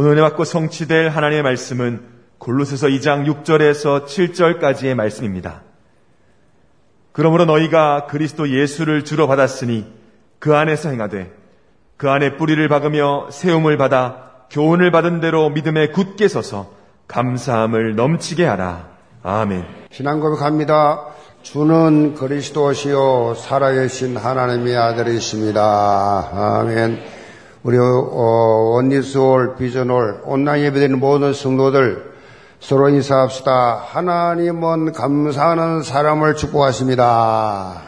오늘 은혜 받고 성취될 하나님의 말씀은 골로새서 2장 6절에서 7절까지의 말씀입니다. 그러므로 너희가 그리스도 예수를 주로 받았으니 그 안에서 행하되 그 안에 뿌리를 박으며 세움을 받아 교훈을 받은 대로 믿음에 굳게 서서 감사함을 넘치게 하라. 아멘. 신앙 고백합니다. 주는 그리스도시요 살아계신 하나님의 아들이십니다. 아멘. 우리 어, 원리스홀 비전홀 온라인 예배드리는 모든 성도들 서로 인사합시다. 하나님은 감사하는 사람을 축복하십니다.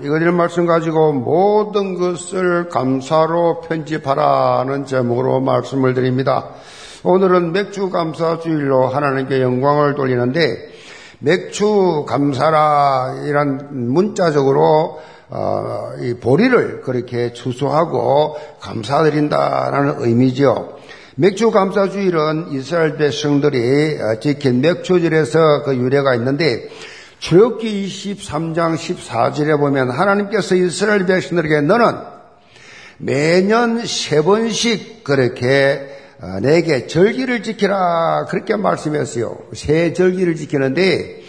이거는 말씀 가지고 모든 것을 감사로 편집하라는 제목으로 말씀을 드립니다. 오늘은 맥주 감사 주일로 하나님께 영광을 돌리는데 맥주 감사라 이란 문자적으로 어, 이 보리를 그렇게 추수하고 감사드린다라는 의미죠. 맥주 감사 주일은 이스라엘 백성들이 어, 지킨 맥주절에서 그 유래가 있는데 출애굽기 23장 14절에 보면 하나님께서 이스라엘 백성들에게 너는 매년 세 번씩 그렇게 어, 내게 절기를 지키라 그렇게 말씀했어요. 새 절기를 지키는데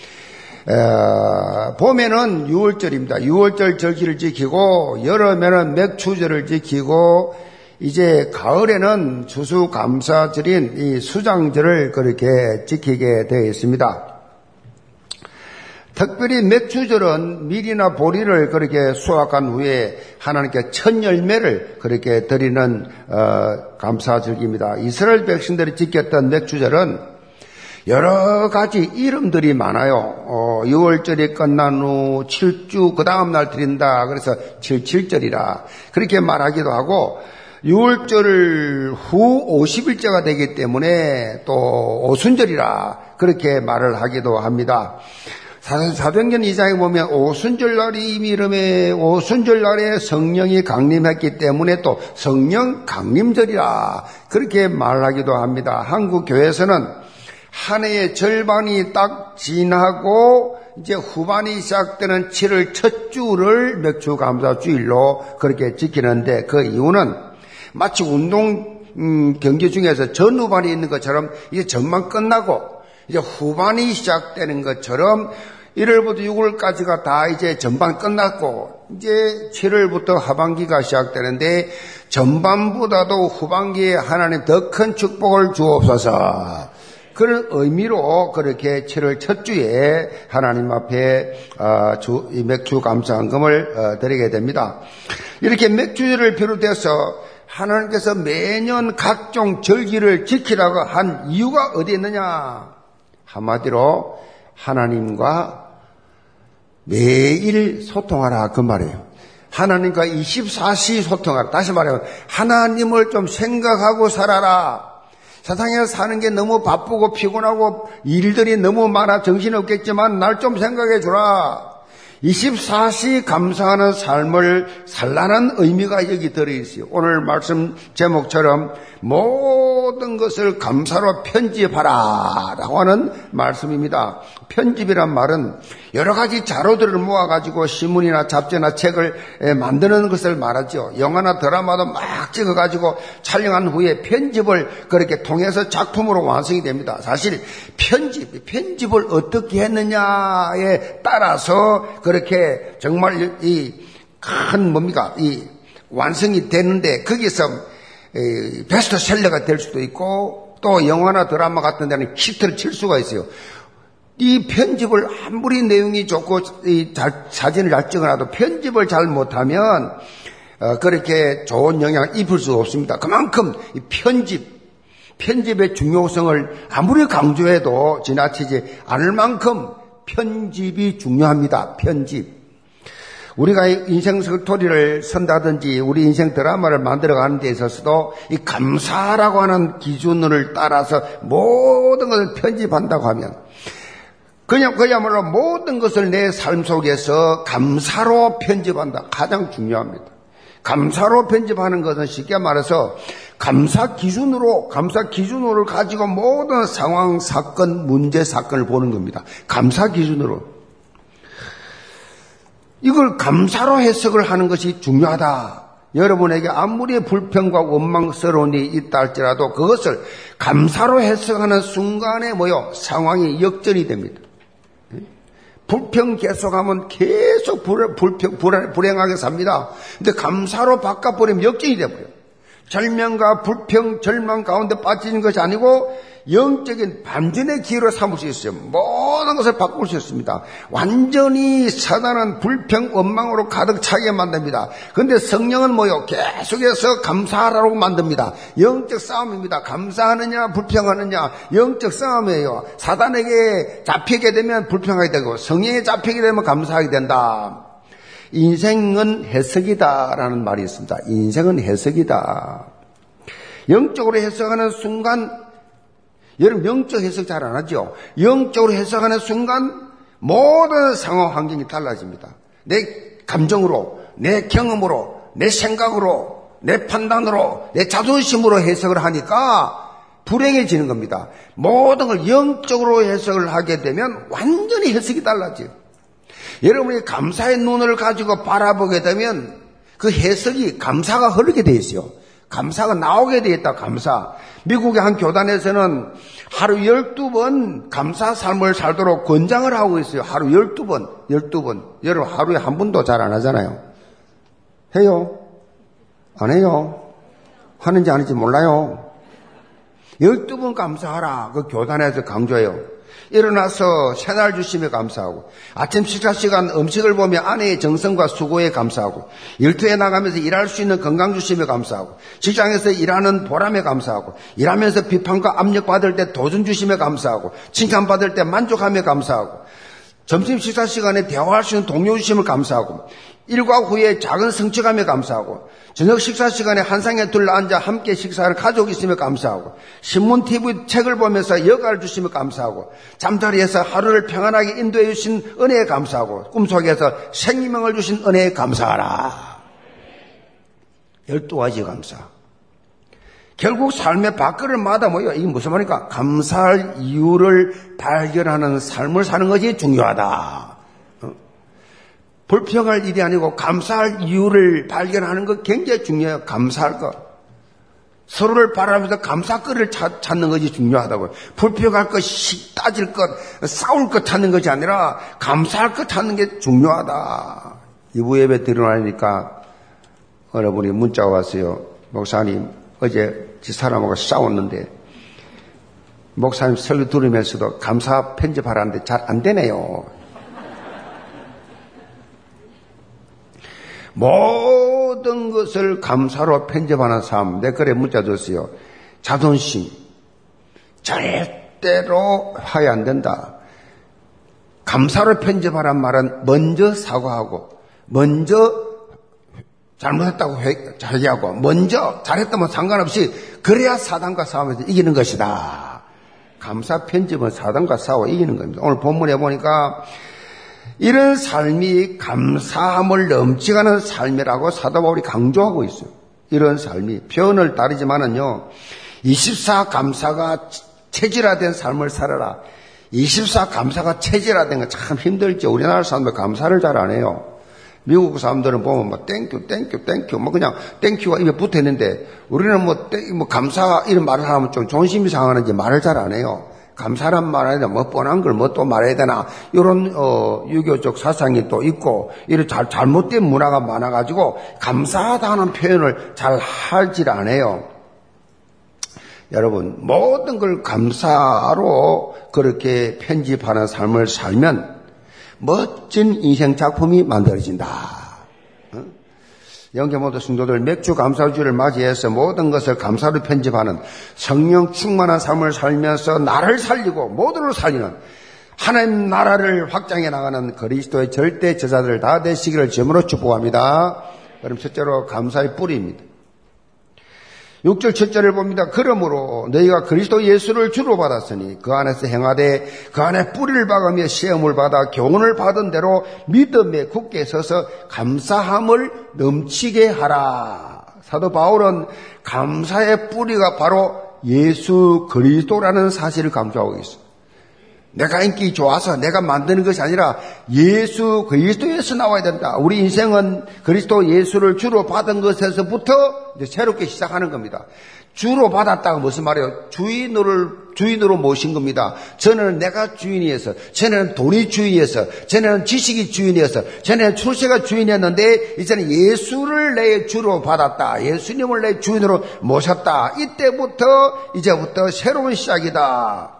어, 봄에는 6월절입니다. 6월절 절기를 지키고 여름에는 맥추절을 지키고 이제 가을에는 주수감사절인 이 수장절을 그렇게 지키게 되어 있습니다. 특별히 맥주절은 밀이나 보리를 그렇게 수확한 후에 하나님께 첫 열매를 그렇게 드리는 어, 감사절기입니다. 이스라엘 백성들이 지켰던 맥주절은 여러 가지 이름들이 많아요. 어, 6월절이 끝난 후 7주 그 다음 날 드린다. 그래서 77절이라 그렇게 말하기도 하고 6월절 후 50일째가 되기 때문에 또 오순절이라 그렇게 말을 하기도 합니다. 사도행전 2장에 보면 오순절날이 이름에 오순절날에 성령이 강림했기 때문에 또 성령 강림절이라 그렇게 말하기도 합니다. 한국 교회에서는 한 해의 절반이 딱 지나고 이제 후반이 시작되는 7월 첫 주를 맥주 감사 주일로 그렇게 지키는데 그 이유는 마치 운동 음, 경기 중에서 전후반이 있는 것처럼 이제 전만 끝나고 이제 후반이 시작되는 것처럼 1월부터 6월까지가 다 이제 전반 끝났고 이제 7월부터 하반기가 시작되는데 전반보다도 후반기에 하나님 더 큰 축복을 주옵소서. 그런 의미로 그렇게 7월 첫 주에 하나님 앞에 어, 주, 맥주 감사한금을 어, 드리게 됩니다. 이렇게 맥주를 비롯해서 하나님께서 매년 각종 절기를 지키라고 한 이유가 어디 있느냐? 한마디로 하나님과 매일 소통하라 그 말이에요. 하나님과 24시 소통하라. 다시 말하면 하나님을 좀 생각하고 살아라. 세상에서 사는 게 너무 바쁘고 피곤하고 일들이 너무 많아 정신없겠지만 날 좀 생각해 주라. 24시 감사하는 삶을 살라는 의미가 여기 들어있어요. 오늘 말씀 제목처럼 모든 것을 감사로 편집하라 라고 하는 말씀입니다. 편집이란 말은 여러 가지 자료들을 모아가지고 신문이나 잡지나 책을 만드는 것을 말하죠. 영화나 드라마도 막 찍어가지고 촬영한 후에 편집을 그렇게 통해서 작품으로 완성이 됩니다. 사실 편집, 편집을 어떻게 했느냐에 따라서 그렇게 정말 이 큰 뭡니까? 이 완성이 되는데 거기서 베스트셀러가 될 수도 있고 또 영화나 드라마 같은 데는 히트를 칠 수가 있어요. 이 편집을 아무리 내용이 좋고 잘, 사진을 잘 찍어놔도 편집을 잘 못하면 어, 그렇게 좋은 영향을 입을 수 없습니다. 그만큼 이 편집, 편집의 중요성을 아무리 강조해도 지나치지 않을 만큼 편집이 중요합니다. 편집. 우리가 인생 스토리를 쓴다든지 우리 인생 드라마를 만들어가는 데 있어서도 이 감사라고 하는 기준을 따라서 모든 것을 편집한다고 하면 그냥 그야말로 모든 것을 내 삶 속에서 감사로 편집한다. 가장 중요합니다. 감사로 편집하는 것은 쉽게 말해서 감사 기준으로, 감사 기준으로 가지고 모든 상황, 사건, 문제, 사건을 보는 겁니다. 감사 기준으로. 이걸 감사로 해석을 하는 것이 중요하다. 여러분에게 아무리 불평과 원망스러운 일이 있다 할지라도 그것을 감사로 해석하는 순간에 뭐요? 상황이 역전이 됩니다. 불평 계속하면 계속 불, 불평, 불, 불행하게 삽니다. 근데 감사로 바꿔버리면 역전이 돼버려요. 절명과 불평, 절망 가운데 빠지는 것이 아니고 영적인 반전의 기회로 삼을 수 있어요. 모든 것을 바꿀 수 있습니다. 완전히 사단은 불평, 원망으로 가득 차게 만듭니다. 근데 성령은 뭐요? 계속해서 감사하라고 만듭니다. 영적 싸움입니다. 감사하느냐, 불평하느냐, 영적 싸움이에요. 사단에게 잡히게 되면 불평하게 되고, 성령에 잡히게 되면 감사하게 된다. 인생은 해석이다라는 말이 있습니다. 인생은 해석이다. 영적으로 해석하는 순간 여러분 영적 해석 잘 안 하죠? 영적으로 해석하는 순간 모든 상황 환경이 달라집니다. 내 감정으로, 내 경험으로, 내 생각으로, 내 판단으로, 내 자존심으로 해석을 하니까 불행해지는 겁니다. 모든 걸 영적으로 해석을 하게 되면 완전히 해석이 달라져요. 여러분이 감사의 눈을 가지고 바라보게 되면 그 해석이 감사가 흐르게 돼 있어요. 감사가 나오게 돼 있다, 감사. 미국의 한 교단에서는 하루 12번 감사 삶을 살도록 권장을 하고 있어요. 하루 12번, 12번. 여러분 하루에 한 번도 잘 안 하잖아요. 해요? 안 해요? 하는지 아닌지 몰라요. 12번 감사하라. 그 교단에서 강조해요. 일어나서 새날 주심에 감사하고 아침 식사 시간 음식을 보며 아내의 정성과 수고에 감사하고 일터에 나가면서 일할 수 있는 건강 주심에 감사하고 직장에서 일하는 보람에 감사하고 일하면서 비판과 압력 받을 때 도전 주심에 감사하고 칭찬 받을 때 만족함에 감사하고 점심 식사 시간에 대화할 수 있는 동료 주심을 감사하고 일과 후에 작은 성취감에 감사하고 저녁 식사 시간에 한 상에 둘러앉아 함께 식사를 가족 있으며 감사하고 신문, TV, 책을 보면서 여가를 주시며 감사하고 잠자리에서 하루를 평안하게 인도해 주신 은혜에 감사하고 꿈속에서 생명을 주신 은혜에 감사하라. 열두 가지 감사. 결국 삶의 밥그릇마다 뭐예요? 이게 무슨 말입니까? 감사할 이유를 발견하는 삶을 사는 것이 중요하다. 불평할 일이 아니고 감사할 이유를 발견하는 것 굉장히 중요해요. 감사할 것. 서로를 바라면서 감사거리를 찾는 것이 중요하다고요. 불평할 것, 따질 것, 싸울 것 찾는 것이 아니라 감사할 것 찾는 게 중요하다. 이부 예배 드러나니까 어느 분이 문자가 왔어요. 목사님, 어제 지 사람하고 싸웠는데 목사님 설교 들으면서도 감사 편집하라는데 잘 안 되네요. 모든 것을 감사로 편집하는 삶. 내글에 문자 줬어요. 자존심. 절대로 하야 안 된다. 감사로 편집하란 말은 먼저 사과하고, 먼저 잘못했다고 회개하고, 먼저 잘했다면 상관없이 그래야 사단과 싸우면서 이기는 것이다. 감사 편집은 사단과 싸워 이기는 겁니다. 오늘 본문에 보니까 이런 삶이 감사함을 넘치가는 삶이라고 사도 바울이 강조하고 있어요. 이런 삶이 표현을 따르지만은요. 24 감사가 체질화된 삶을 살아라. 24 감사가 체질화된 건 참 힘들죠. 우리나라 사람들 감사를 잘 안 해요. 미국 사람들은 보면 뭐 땡큐 땡큐 땡큐 뭐 그냥 땡큐가 입에 붙어 있는데 우리는 뭐, 땡, 뭐 감사 이런 말을 하면 좀 존심이 상하는지 말을 잘 안 해요. 감사란 되나, 뭐 뻔한 걸 뭐 또 말해야 되나, 이런, 어, 유교적 사상이 또 있고, 이런 잘, 잘못된 문화가 많아가지고, 감사하다는 표현을 잘 하질 않아요. 여러분, 모든 걸 감사로 그렇게 편집하는 삶을 살면 멋진 인생 작품이 만들어진다. 영계 모두 성도들 맥주 감사주를 맞이해서 모든 것을 감사로 편집하는 성령 충만한 삶을 살면서 나를 살리고 모두를 살리는 하나님 나라를 확장해 나가는 그리스도의 절대 제자들 다 되시기를 점으로 축복합니다. 그럼 첫째로 감사의 뿌리입니다. 6절 7절을 봅니다. 그러므로 너희가 그리스도 예수를 주로 받았으니 그 안에서 행하되 그 안에 뿌리를 박으며 시험을 받아 교훈을 받은 대로 믿음에 굳게 서서 감사함을 넘치게 하라. 사도 바울은 감사의 뿌리가 바로 예수 그리스도라는 사실을 강조하고 있습니다. 내가 인기 좋아서 내가 만드는 것이 아니라 예수 그리스도에서 나와야 된다. 우리 인생은 그리스도 예수를 주로 받은 것에서부터 이제 새롭게 시작하는 겁니다. 주로 받았다가 무슨 말이에요? 주인으로, 주인으로 모신 겁니다. 저는 내가 주인이어서, 전에는 돈이 주인이어서, 전에는 지식이 주인이어서, 전에는 출세가 주인이었는데, 이제는 예수를 내 주로 받았다. 예수님을 내 주인으로 모셨다. 이때부터, 이제부터 새로운 시작이다.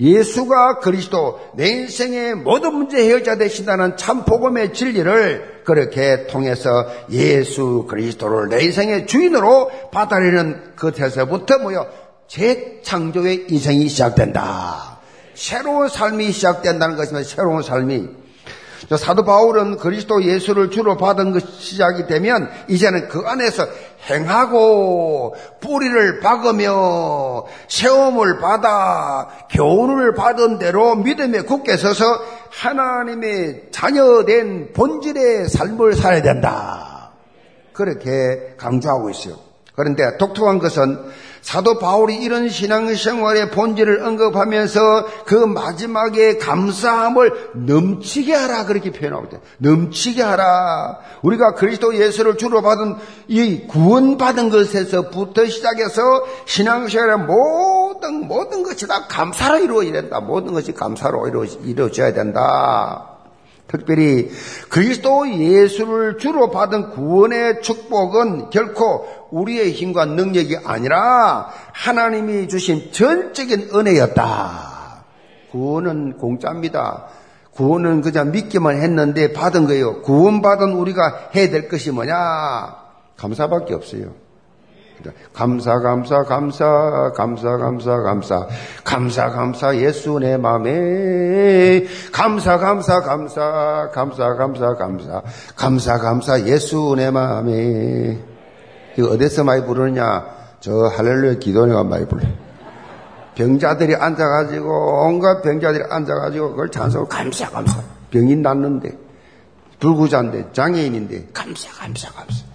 예수가 그리스도 내 인생의 모든 문제 해결자 되신다는 참 복음의 진리를 그렇게 통해서 예수 그리스도를 내 인생의 주인으로 받아들이는 그것에서부터 뭐요? 재창조의 인생이 시작된다. 새로운 삶이 시작된다는 것이면 새로운 삶이 사도 바울은 그리스도 예수를 주로 받은 것 시작이 되면 이제는 그 안에서 행하고 뿌리를 박으며 세움을 받아 교훈을 받은 대로 믿음에 굳게 서서 하나님의 자녀된 본질의 삶을 살아야 된다. 그렇게 강조하고 있어요. 그런데 독특한 것은 사도 바울이 이런 신앙생활의 본질을 언급하면서 그 마지막에 감사함을 넘치게 하라 그렇게 표현하고 있다. 넘치게 하라. 우리가 그리스도 예수를 주로 받은 이 구원받은 것에서부터 시작해서 신앙생활의 모든 모든 것이 다 감사로 이루어져야 된다. 모든 것이 감사로 이루어져야 된다. 특별히 그리스도 예수를 주로 받은 구원의 축복은 결코 우리의 힘과 능력이 아니라 하나님이 주신 전적인 은혜였다. 구원은 공짜입니다. 구원은 그냥 믿기만 했는데 받은 거예요. 구원받은 우리가 해야 될 것이 뭐냐? 감사밖에 없어요. 감사 감사 감사 감사 감사 감사 감사 감사 예수 내 맘에 감사 감사 감사 감사 감사 감사 감사 감사 예수 내 맘에 이거 어디서 많이 부르느냐 저 할렐루야 기도회가 많이 불러 병자들이 앉아가지고 온갖 병자들이 앉아가지고 그걸 찬송을 감사 감사 병이 났는데 불구자인데 장애인인데 감사 감사 감사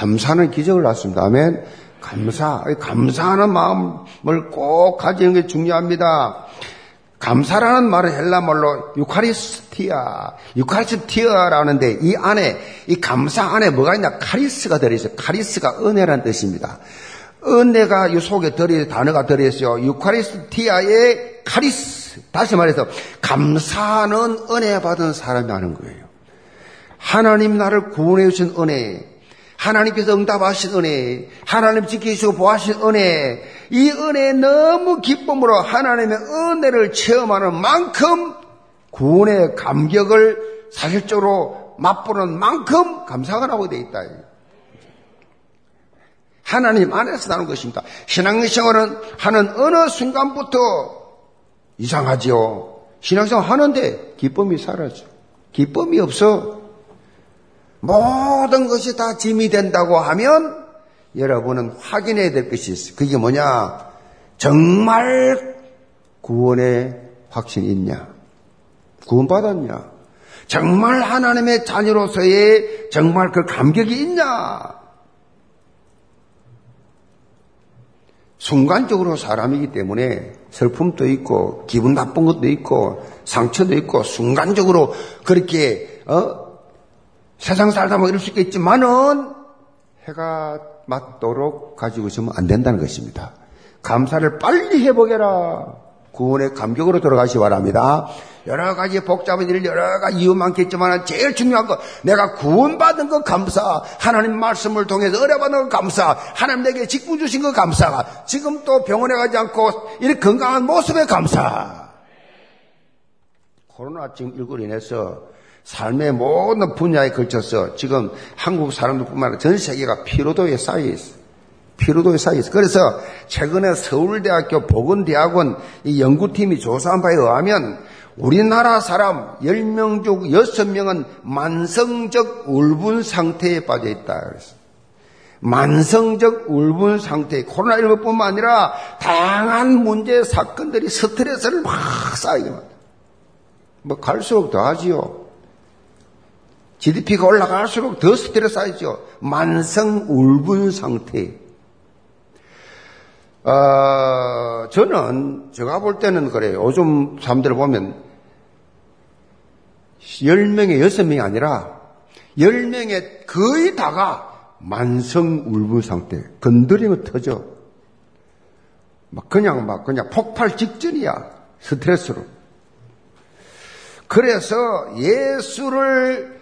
감사는 기적을 낳습니다. 아멘. 감사, 감사하는 마음을 꼭 가지는 게 중요합니다. 감사라는 말은 헬라말로 유카리스티아, 유카리스티아라는데 이 안에, 이 감사 안에 뭐가 있냐? 카리스가 들어있어요. 카리스가 은혜라는 뜻입니다. 은혜가 이 속에 들어 단어가 들어있어요. 유카리스티아의 카리스. 다시 말해서 감사는 은혜 받은 사람이 하는 거예요. 하나님 나를 구원해 주신 은혜, 하나님께서 응답하신 은혜, 하나님 지키시고 보하신 은혜, 이 은혜 너무 기쁨으로 하나님의 은혜를 체험하는 만큼 구원의 감격을 사실적으로 맛보는 만큼 감사가 나오게 되어 있다. 하나님 안에서 나는 것입니다. 신앙생활은 하는 어느 순간부터 이상하지요. 신앙생활 하는데 기쁨이 사라져. 기쁨이 없어. 모든 것이 다 짐이 된다고 하면 여러분은 확인해야 될 것이 있어요. 그게 뭐냐? 정말 구원의 확신이 있냐? 구원받았냐? 정말 하나님의 자녀로서의 정말 그 감격이 있냐? 순간적으로 사람이기 때문에 슬픔도 있고 기분 나쁜 것도 있고 상처도 있고 순간적으로 그렇게 어? 세상 살다 뭐 이럴 수 있겠지만은 해가 맞도록 가지고 있으면 안 된다는 것입니다. 감사를 빨리 해보게라. 구원의 감격으로 돌아가시 기 바랍니다. 여러 가지 복잡한 일, 여러 가지 이유 많겠지만 제일 중요한 거 내가 구원받은 거 감사. 하나님 말씀을 통해서 어려받은 거 감사. 하나님 내게 직분 주신 거 감사. 지금 또 병원에 가지 않고 이렇게 건강한 모습에 감사. 코로나 지금 일구로 인해서 삶의 모든 분야에 걸쳐서 지금 한국 사람들뿐만 아니라 전 세계가 피로도에 쌓여 있어. 피로도에 쌓여 있어. 그래서 최근에 서울대학교 보건대학원 이 연구팀이 조사한 바에 의하면 우리나라 사람 10명 중 6명은 만성적 울분 상태에 빠져 있다. 그래서 만성적 울분 상태, 코로나19뿐만 아니라 다양한 문제, 사건들이 스트레스를 막 쌓이게 만다. 뭐 갈수록 더하지요. GDP가 올라갈수록 더 스트레스 쌓이죠. 만성 울분 상태. 어, 저는 제가 볼 때는 그래요. 요즘 사람들 보면 10명에 6명이 아니라 10명의 거의 다가 만성 울분 상태. 건드리면 터져. 막 그냥 막 그냥 폭발 직전이야. 스트레스로. 그래서 예수를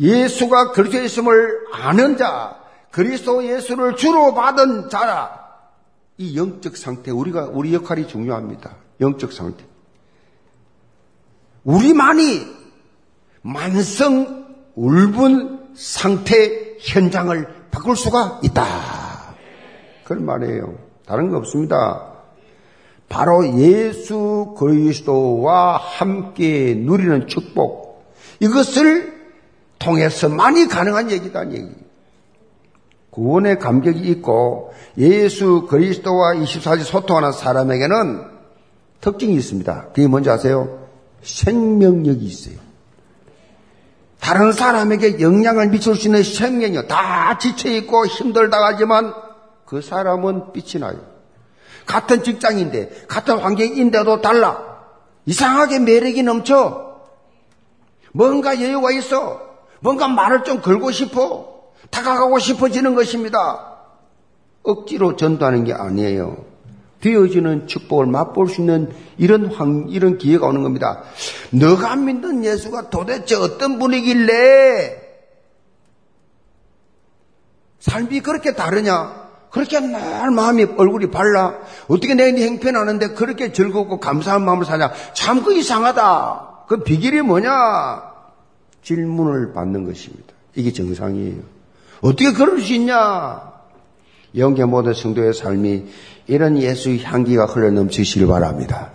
예수가 그리스도 있음을 아는 자, 그리스도 예수를 주로 받은 자라. 이 영적 상태, 우리가, 우리 역할이 중요합니다. 영적 상태. 우리만이 만성 울분 상태 현장을 바꿀 수가 있다. 그런 말이에요. 다른 거 없습니다. 바로 예수 그리스도와 함께 누리는 축복. 이것을 통해서 많이 가능한 얘기다, 얘기. 구원의 감격이 있고 예수 그리스도와 24시 소통하는 사람에게는 특징이 있습니다. 그게 뭔지 아세요? 생명력이 있어요. 다른 사람에게 영향을 미칠 수 있는 생명력, 다 지쳐있고 힘들다 하지만 그 사람은 빛이 나요. 같은 직장인데, 같은 환경인데도 달라. 이상하게 매력이 넘쳐. 뭔가 여유가 있어. 뭔가 말을 좀 걸고 싶어. 다가가고 싶어지는 것입니다. 억지로 전도하는 게 아니에요. 되어지는 축복을 맛볼 수 있는 이런 황, 이런 기회가 오는 겁니다. 너가 믿는 예수가 도대체 어떤 분이길래 삶이 그렇게 다르냐? 그렇게 날 마음이 얼굴이 발라? 어떻게 내 행편하는데 그렇게 즐겁고 감사한 마음을 사냐? 참 그 이상하다. 그 비결이 뭐냐? 질문을 받는 것입니다. 이게 정상이에요. 어떻게 그럴 수 있냐? 영계 모든 성도의 삶이 이런 예수의 향기가 흘러 넘치시길 바랍니다.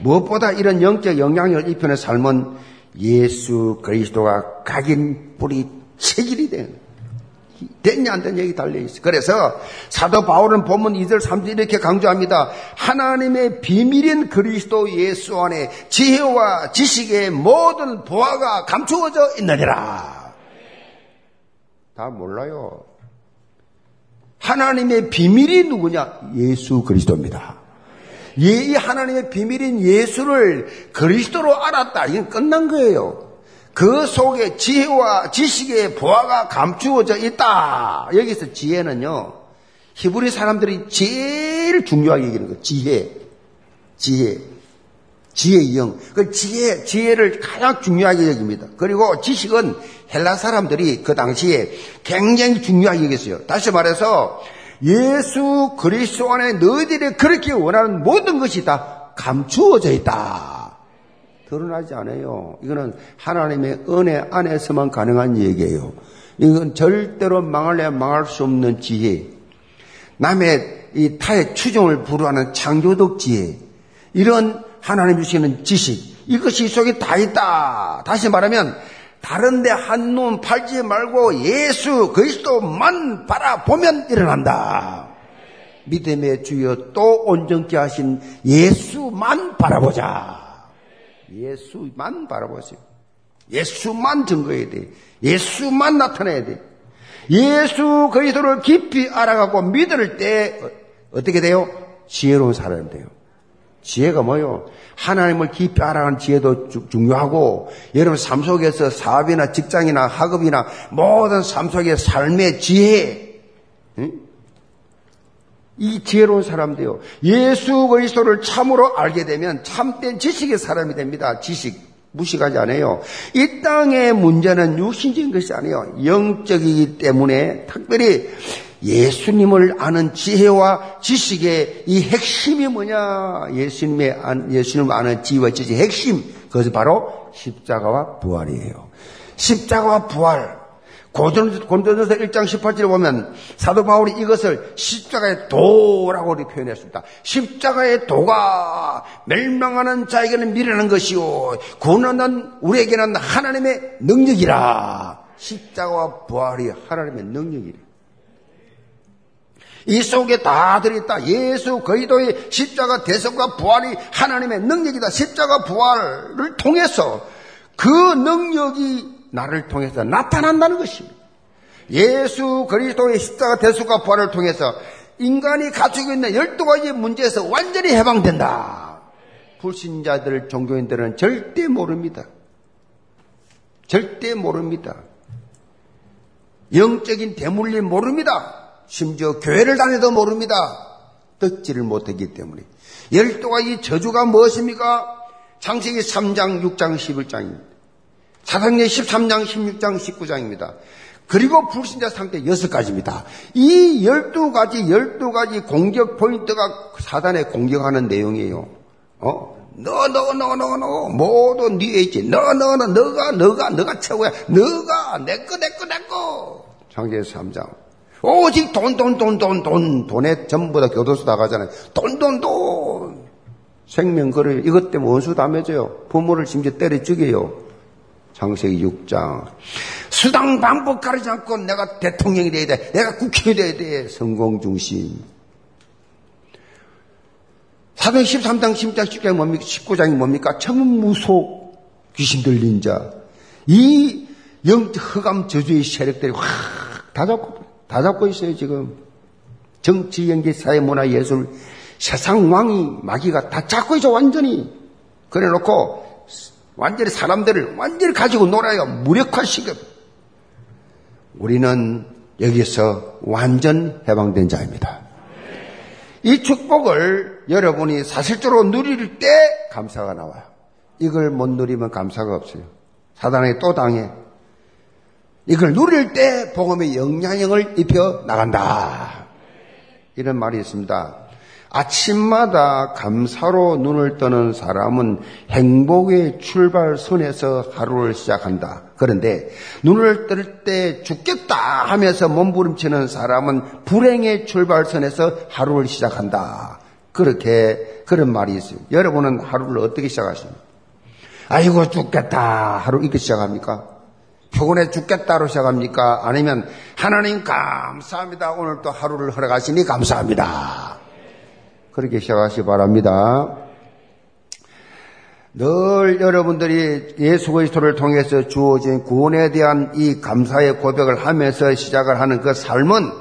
무엇보다 이런 영적 영향력을 입히는 삶은 예수 그리스도가 각인 뿌리 체질이 된 됐냐 안 됐냐 얘기 달려 있어. 그래서 사도 바울은 본문 2절 3절 이렇게 강조합니다. 하나님의 비밀인 그리스도 예수 안에 지혜와 지식의 모든 보화가 감추어져 있느니라. 다 몰라요. 하나님의 비밀이 누구냐? 예수 그리스도입니다. 이 하나님의 비밀인 예수를 그리스도로 알았다. 이건 끝난 거예요. 그 속에 지혜와 지식의 보화가 감추어져 있다. 여기서 지혜는요, 히브리 사람들이 제일 중요하게 얘기하는 거예요. 지혜. 지혜. 지혜의 영. 그 지혜, 지혜를 가장 중요하게 여깁니다. 그리고 지식은 헬라 사람들이 그 당시에 굉장히 중요하게 여겼어요. 다시 말해서 예수 그리스도 안에 너희들이 그렇게 원하는 모든 것이 다 감추어져 있다. 드러나지 않아요. 이거는 하나님의 은혜 안에서만 가능한 얘기예요. 이건 절대로 망할래 망할 수 없는 지혜. 남의 이 타의 추종을 불허하는 창조적 지혜. 이런 하나님 주시는 지식. 이것이 속에 다 있다. 다시 말하면 다른데 한눈 팔지 말고 예수 그리스도만 바라보면 일어난다. 믿음의 주여 또 온전케 하신 예수만 바라보자. 예수만 바라보세요. 예수만 증거해야 돼. 예수만 나타내야 돼. 예수 그리스도를 깊이 알아가고 믿을 때 어떻게 돼요? 지혜로운 사람이 돼요. 지혜가 뭐요? 하나님을 깊이 알아가는 지혜도 중요하고 여러분 삶 속에서 사업이나 직장이나 학업이나 모든 삶 속의 삶의 지혜 응? 이 지혜로운 사람도요. 예수 그리스도를 참으로 알게 되면 참된 지식의 사람이 됩니다. 지식 무식하지 않아요. 이 땅의 문제는 육신적인 것이 아니에요. 영적이기 때문에 특별히 예수님을 아는 지혜와 지식의 이 핵심이 뭐냐? 예수님의 예수님을 아는 지혜와 지식의 핵심 그것이 바로 십자가와 부활이에요. 십자가와 부활. 고전도전서 1장 18절에 보면 사도 바울이 이것을 십자가의 도라고 표현했습니다. 십자가의 도가 멸망하는 자에게는 미련한 것이요 구원하는 우리에게는 하나님의 능력이라. 십자가와 부활이 하나님의 능력이래. 이 속에 다 들어있다. 예수 그리스도의 십자가 대성과 부활이 하나님의 능력이다. 십자가 부활을 통해서 그 능력이 나를 통해서 나타난다는 것입니다. 예수 그리스도의 십자가 대속과 부활을 통해서 인간이 가지고 있는 열두 가지 문제에서 완전히 해방된다. 불신자들, 종교인들은 절대 모릅니다. 절대 모릅니다. 영적인 대물림 모릅니다. 심지어 교회를 다녀도 모릅니다. 듣지를 못했기 때문에. 열두 가지 저주가 무엇입니까? 창세기 3장, 6장, 11장입니다. 사상기 13장, 16장, 19장입니다. 그리고 불신자 상태 여섯 가지입니다. 이 열두 가지, 열두 가지 공격 포인트가 사단에 공격하는 내용이에요. 어? 너, 너, 너, 너, 너, 모두 니에 있지. 너, 너, 너, 너가, 너가, 너가 최고야. 너가, 내꺼, 내꺼, 내꺼. 창세기 3장. 오직 돈, 돈, 돈, 돈, 돈. 돈에 전부 다 교도소 나가잖아요. 돈, 돈, 돈. 생명 걸어요. 이것 때문에 원수 다 맺어요. 부모를 심지어 때려 죽여요. 창세기 6장. 수당 방법 가르지 않고 내가 대통령이 돼야 돼. 내가 국회의원이 돼야 돼. 성공 중심. 사도 13장, 10장, 10장이 뭡니까? 19장이 뭡니까? 청무소 귀신 들린 자. 이 영, 흑암 저주의 세력들이 확 다 잡고, 다 잡고 있어요, 지금. 정치, 연기, 사회, 문화, 예술, 세상 왕이, 마귀가 다 잡고 있어, 완전히. 그래 놓고, 완전히 사람들을 완전히 가지고 놀아요. 무력화 시급. 우리는 여기서 완전 해방된 자입니다. 이 축복을 여러분이 사실적으로 누릴 때 감사가 나와요. 이걸 못 누리면 감사가 없어요. 사단에게 또 당해. 이걸 누릴 때 복음의 영향력을 입혀 나간다. 이런 말이 있습니다. 아침마다 감사로 눈을 뜨는 사람은 행복의 출발선에서 하루를 시작한다. 그런데 눈을 뜰 때 죽겠다 하면서 몸부림치는 사람은 불행의 출발선에서 하루를 시작한다. 그렇게 그런 말이 있어요. 여러분은 하루를 어떻게 시작하십니까? 아이고 죽겠다 하루 이렇게 시작합니까? 피곤해 죽겠다로 시작합니까? 아니면 하나님 감사합니다. 오늘 또 하루를 허락하시니 감사합니다. 그렇게 시작하시 바랍니다. 늘 여러분들이 예수 그리스도를 통해서 주어진 구원에 대한 이 감사의 고백을 하면서 시작을 하는 그 삶은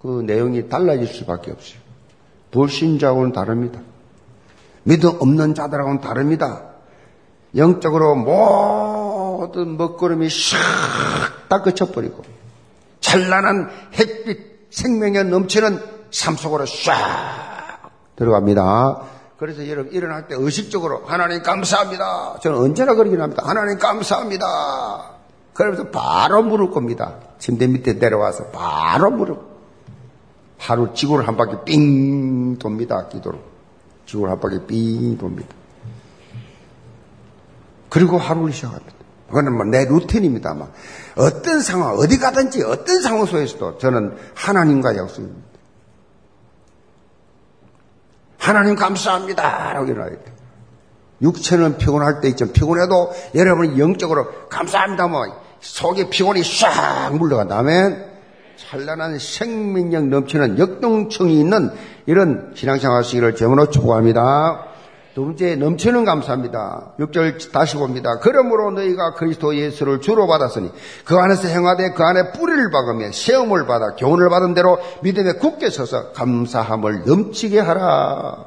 그 내용이 달라질 수밖에 없어요. 불신자하고는 다릅니다. 믿음 없는 자들하고는 다릅니다. 영적으로 모든 먹구름이 샥 다 그쳐버리고 찬란한 햇빛 생명에 넘치는 삶 속으로 샥 들어갑니다. 그래서 여러분 일어날 때 의식적으로 하나님 감사합니다. 저는 언제나 그러긴 합니다. 하나님 감사합니다. 그러면서 바로 무릎 겁니다. 침대 밑에 내려와서 바로 무릎. 하루 지구를 한 바퀴 삥 돕니다. 기도로. 지구를 한 바퀴 삥 돕니다. 그리고 하루를 시작합니다. 그거는 뭐 내 루틴입니다. 막 어떤 상황, 어디 가든지 어떤 상황 속에서도 저는 하나님과 약속입니다. 하나님 감사합니다. 라고 일어나야 돼. 육체는 피곤할 때 있죠. 피곤해도 여러분이 영적으로 감사합니다. 뭐 속에 피곤이 싹 물러간 다음에 찬란한 생명력 넘치는 역동성이 있는 이런 신앙생활 하시기를 제문으로 축복합니다. 두 번째 넘치는 감사합니다. 6절 다시 봅니다. 그러므로 너희가 그리스도 예수를 주로 받았으니 그 안에서 행하되 그 안에 뿌리를 박으며 시험을 받아 교훈을 받은 대로 믿음에 굳게 서서 감사함을 넘치게 하라.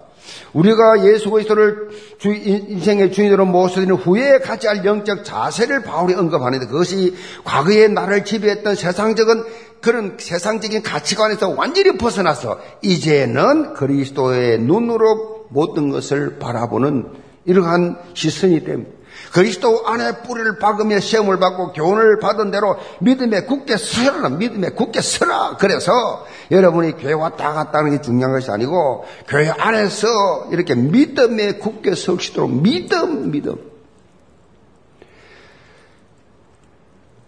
우리가 예수 그리스도를 주, 인생의 주인으로 모셔드린 후에 갖지 할 영적 자세를 바울이 언급하는데 그것이 과거에 나를 지배했던 세상적인 그런 세상적인 가치관에서 완전히 벗어나서 이제는 그리스도의 눈으로 모든 것을 바라보는 이러한 시선이 됩니다. 그리스도 안에 뿌리를 박으며 시험을 받고 교훈을 받은 대로 믿음에 굳게 서라, 믿음에 굳게 서라. 그래서 여러분이 교회 왔다 갔다 하는 게 중요한 것이 아니고 교회 안에서 이렇게 믿음에 굳게 설 수 있도록 믿음, 믿음.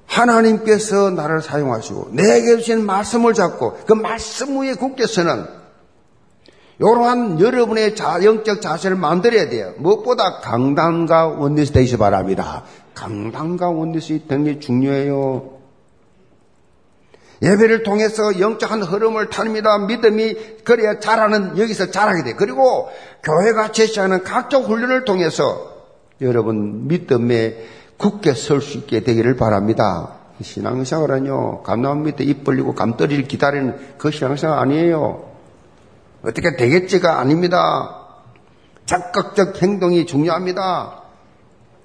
하나님께서 나를 사용하시고 내게 주신 말씀을 잡고 그 말씀 위에 굳게 서는 이러한 여러분의 자, 영적 자세를 만들어야 돼요. 무엇보다 강단과 원리스 되시 바랍니다. 강단과 원리스 되는 게 중요해요. 예배를 통해서 영적한 흐름을 타입니다. 믿음이 그래야 자라는 여기서 자라게 돼. 그리고 교회가 제시하는 각종 훈련을 통해서 여러분 믿음에 굳게 설 수 있게 되기를 바랍니다. 신앙생활은요, 감나무 밑에 입 벌리고 감떨이를 기다리는 그 신앙생활 아니에요. 어떻게 되겠지가 아닙니다. 적극적 행동이 중요합니다.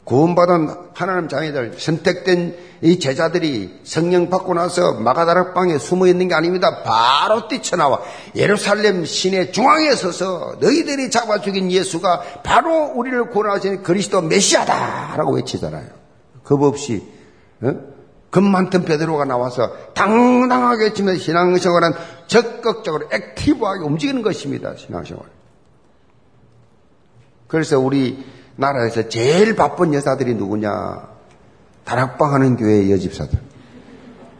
구원받은 하나님 자녀들, 선택된 이 제자들이 성령 받고 나서 마가다락방에 숨어 있는 게 아닙니다. 바로 뛰쳐나와 예루살렘 시내 중앙에 서서 너희들이 잡아 죽인 예수가 바로 우리를 구원하신 그리스도 메시아다라고 외치잖아요. 겁 없이 어? 겁 많던 베드로가 나와서 당당하게 외치면서 신앙생활은 적극적으로 액티브하게 움직이는 것입니다. 신앙생활. 그래서 우리 나라에서 제일 바쁜 여사들이 누구냐? 다락방 하는 교회 여집사들.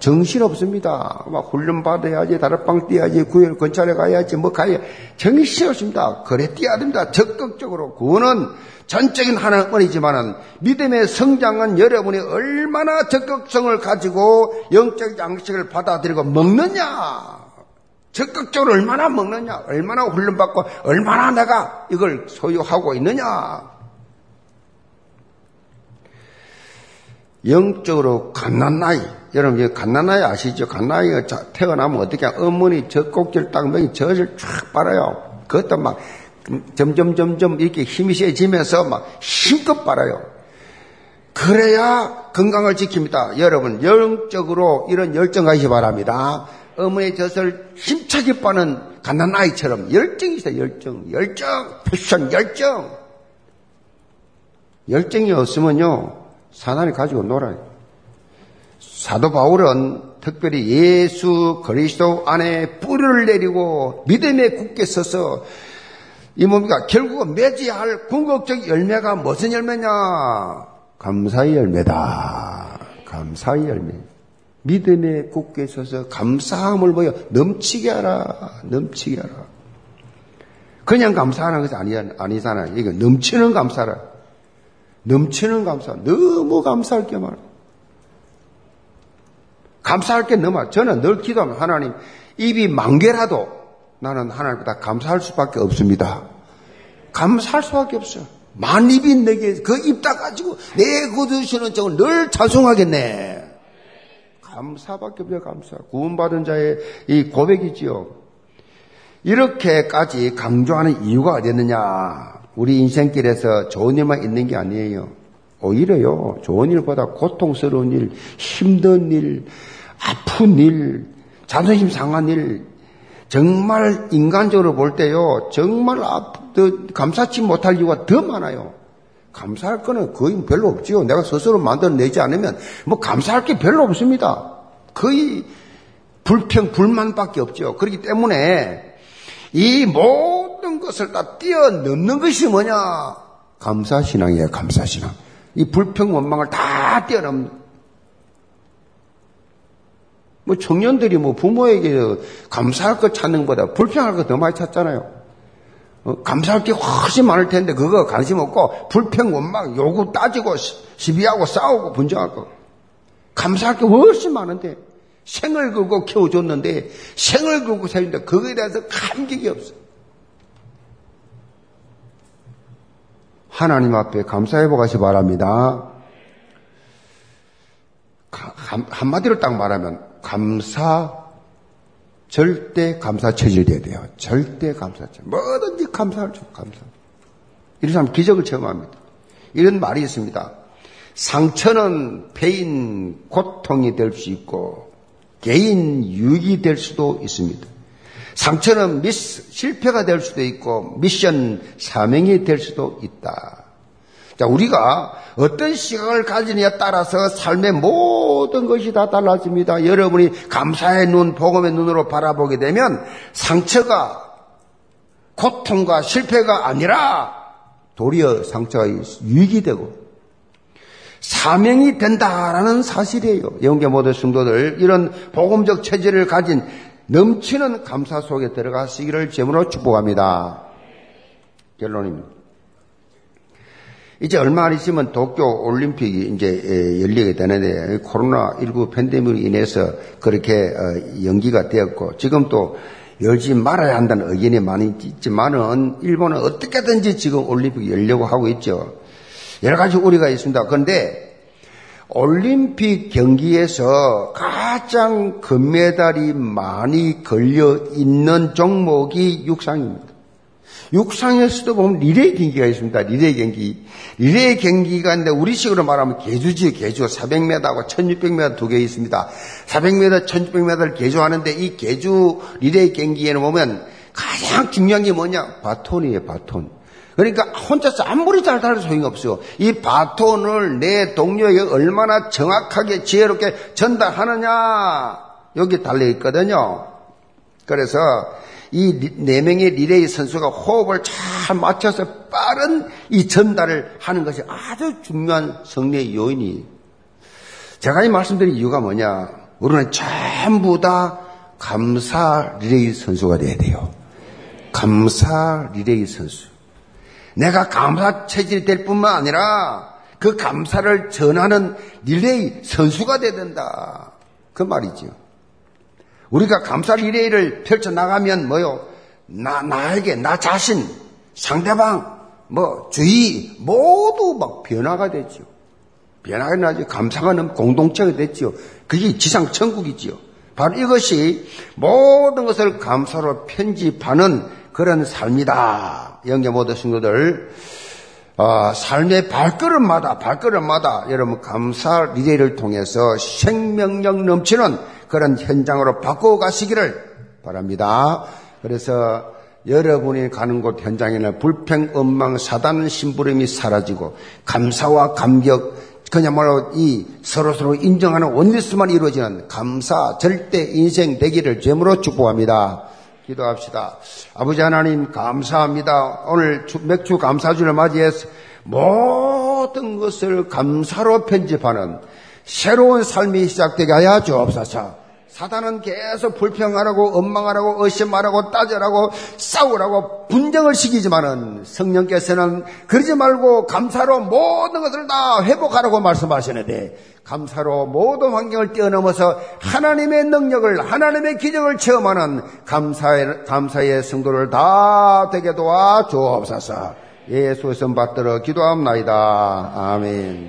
정신 없습니다. 막 훈련 받아야지, 다락방 뛰어야지, 구역 근처에 가야지, 뭐 가야 정신 없습니다. 그래 뛰어야 됩니다. 적극적으로. 그거는 전적인 하나님이지만은 믿음의 성장은 여러분이 얼마나 적극성을 가지고 영적 양식을 받아들이고 먹느냐. 적극적으로 얼마나 먹느냐, 얼마나 훈련받고, 얼마나 내가 이걸 소유하고 있느냐. 영적으로 갓난나이. 여러분, 갓난나이 아시죠? 갓난나이가 태어나면 어떻게 어머니 젖꼭지를 딱 먹이 젖을 쫙 빨아요. 그것도 막 점점, 점점 이렇게 힘이 세지면서 막 힘껏 빨아요. 그래야 건강을 지킵니다. 여러분, 영적으로 이런 열정 가시 바랍니다. 어머니의 젖을 힘차게 빠는 갓난아이처럼 열정이 있어요, 열정. 열정, 패션, 열정. 열정이 없으면요, 사단이 가지고 놀아요. 사도 바울은 특별히 예수 그리스도 안에 뿌리를 내리고 믿음에 굳게 서서 이 뭡니까? 결국은 맺어야 궁극적 열매가 무슨 열매냐? 감사의 열매다. 감사의 열매. 믿음에 굳게 서서 감사함을 보여 넘치게 하라. 넘치게 하라. 그냥 감사하는 것이 아니, 아니잖아요. 이거 넘치는 감사라. 넘치는 감사. 너무 감사할 게 많아. 감사할 게 너무 저는 늘 기도하면 하나님 입이 만 개라도 나는 하나님보다 감사할 수밖에 없습니다. 감사할 수밖에 없어요. 만 입이 내게 그 입 다 가지고 내 거두시는 적을 늘 찬송하겠네. 감사밖에 없어요, 감사. 구원받은 자의 이 고백이지요. 이렇게까지 강조하는 이유가 어디였느냐? 우리 인생길에서 좋은 일만 있는 게 아니에요. 오히려요, 좋은 일보다 고통스러운 일, 힘든 일, 아픈 일, 자존심 상한 일, 정말 인간적으로 볼 때요, 정말 감사치 못할 이유가 더 많아요. 감사할 거는 거의 별로 없지요. 내가 스스로 만들어내지 않으면 뭐 감사할 게 별로 없습니다. 거의 불평, 불만밖에 없죠. 그렇기 때문에 이 모든 것을 다 뛰어넘는 것이 뭐냐? 감사신앙이에요, 감사신앙. 이 불평, 원망을 다 뛰어넘는. 뭐 청년들이 뭐 부모에게 감사할 것 찾는 것보다 불평할 것 더 많이 찾잖아요. 어, 감사할 게 훨씬 많을 텐데 그거 관심 없고 불평, 원망, 요구 따지고 시비하고 싸우고 분쟁할 거. 감사할 게 훨씬 많은데 생을 걸고 키워줬는데 생을 걸고 살는데 그거에 대해서 감격이 없어. 하나님 앞에 감사해 보가시 바랍니다. 한마디로 딱 말하면 감사 절대 감사 체질 돼야 돼요. 절대 감사 체질. 뭐든지 감사할 줄 감사. 이런 사람 기적을 체험합니다. 이런 말이 있습니다. 상처는 배인 고통이 될 수 있고 개인 유익이 될 수도 있습니다. 상처는 미스, 실패가 될 수도 있고 미션 사명이 될 수도 있다. 자, 우리가 어떤 시각을 가지느냐에 따라서 삶의 모든 것이 다 달라집니다. 여러분이 감사의 눈, 복음의 눈으로 바라보게 되면 상처가 고통과 실패가 아니라 도리어 상처가 유익이 되고 사명이 된다라는 사실이에요. 영계 모든 성도들 이런 복음적 체질을 가진 넘치는 감사 속에 들어가시기를 제문으로 축복합니다. 결론입니다. 이제 얼마 안 있으면 도쿄 올림픽이 이제 열리게 되는데 코로나19 팬데믹으로 인해서 그렇게 어, 연기가 되었고 지금 또 열지 말아야 한다는 의견이 많이 있지만은 일본은 어떻게든지 지금 올림픽 열려고 하고 있죠. 여러 가지 우려가 있습니다. 그런데 올림픽 경기에서 가장 금메달이 많이 걸려 있는 종목이 육상입니다. 육상에서도 보면 릴레이 경기가 있습니다. 릴레이 경기. 릴레이 경기가 있는데 우리식으로 말하면 계주지 계주. 400m하고 1600m 두 개 있습니다. 400m, 1600m를 계주하는데 이 계주 릴레이 경기에는 보면 가장 중요한 게 뭐냐? 바톤이에요, 바톤. 그러니까 혼자서 아무리 잘 달려도 소용없어요. 이 바톤을 내 동료에게 얼마나 정확하게 지혜롭게 전달하느냐 여기 달려 있거든요. 그래서 이 네 명의 릴레이 선수가 호흡을 잘 맞춰서 빠른 이 전달을 하는 것이 아주 중요한 승리의 요인이. 제가 이 말씀드린 이유가 뭐냐? 우리는 전부 다 감사 릴레이 선수가 돼야 돼요. 감사 릴레이 선수. 내가 감사 체질이 될 뿐만 아니라 그 감사를 전하는 릴레이 선수가 돼야 된다. 그 말이죠. 우리가 감사 릴레이를 펼쳐나가면 뭐요? 나, 나에게, 나 자신, 상대방, 뭐, 주위, 모두 막 변화가 되죠. 변화가 나지 감사가 넘 공동체가 됐죠. 그게 지상천국이지요. 바로 이것이 모든 것을 감사로 편집하는 그런 삶이다. 영계 모든 친구들, 어, 삶의 발걸음마다, 발걸음마다 여러분 감사 리레이를 통해서 생명력 넘치는 그런 현장으로 바꿔 가시기를 바랍니다. 그래서 여러분이 가는 곳 현장에는 불평, 엄망, 사단, 심부름이 사라지고 감사와 감격, 그야말로 이 서로서로 인정하는 원리스만 이루어지는 감사, 절대 인생 되기를 죄물로 축복합니다. 기도합시다. 아버지 하나님 감사합니다. 오늘 맥주 감사주를 맞이해서 모든 것을 감사로 편집하는 새로운 삶이 시작되게 하여 주옵소서. 사단은 계속 불평하라고 원망하라고 의심하라고 따져라고 싸우라고 분쟁을 시키지만은 성령께서는 그러지 말고 감사로 모든 것을 다 회복하라고 말씀하시는데 감사로 모든 환경을 뛰어넘어서 하나님의 능력을 하나님의 기적을 체험하는 감사의 감사의 성도를 다 되게 도와 주옵소서. 예수의 선 받들어 기도합나이다. 아멘.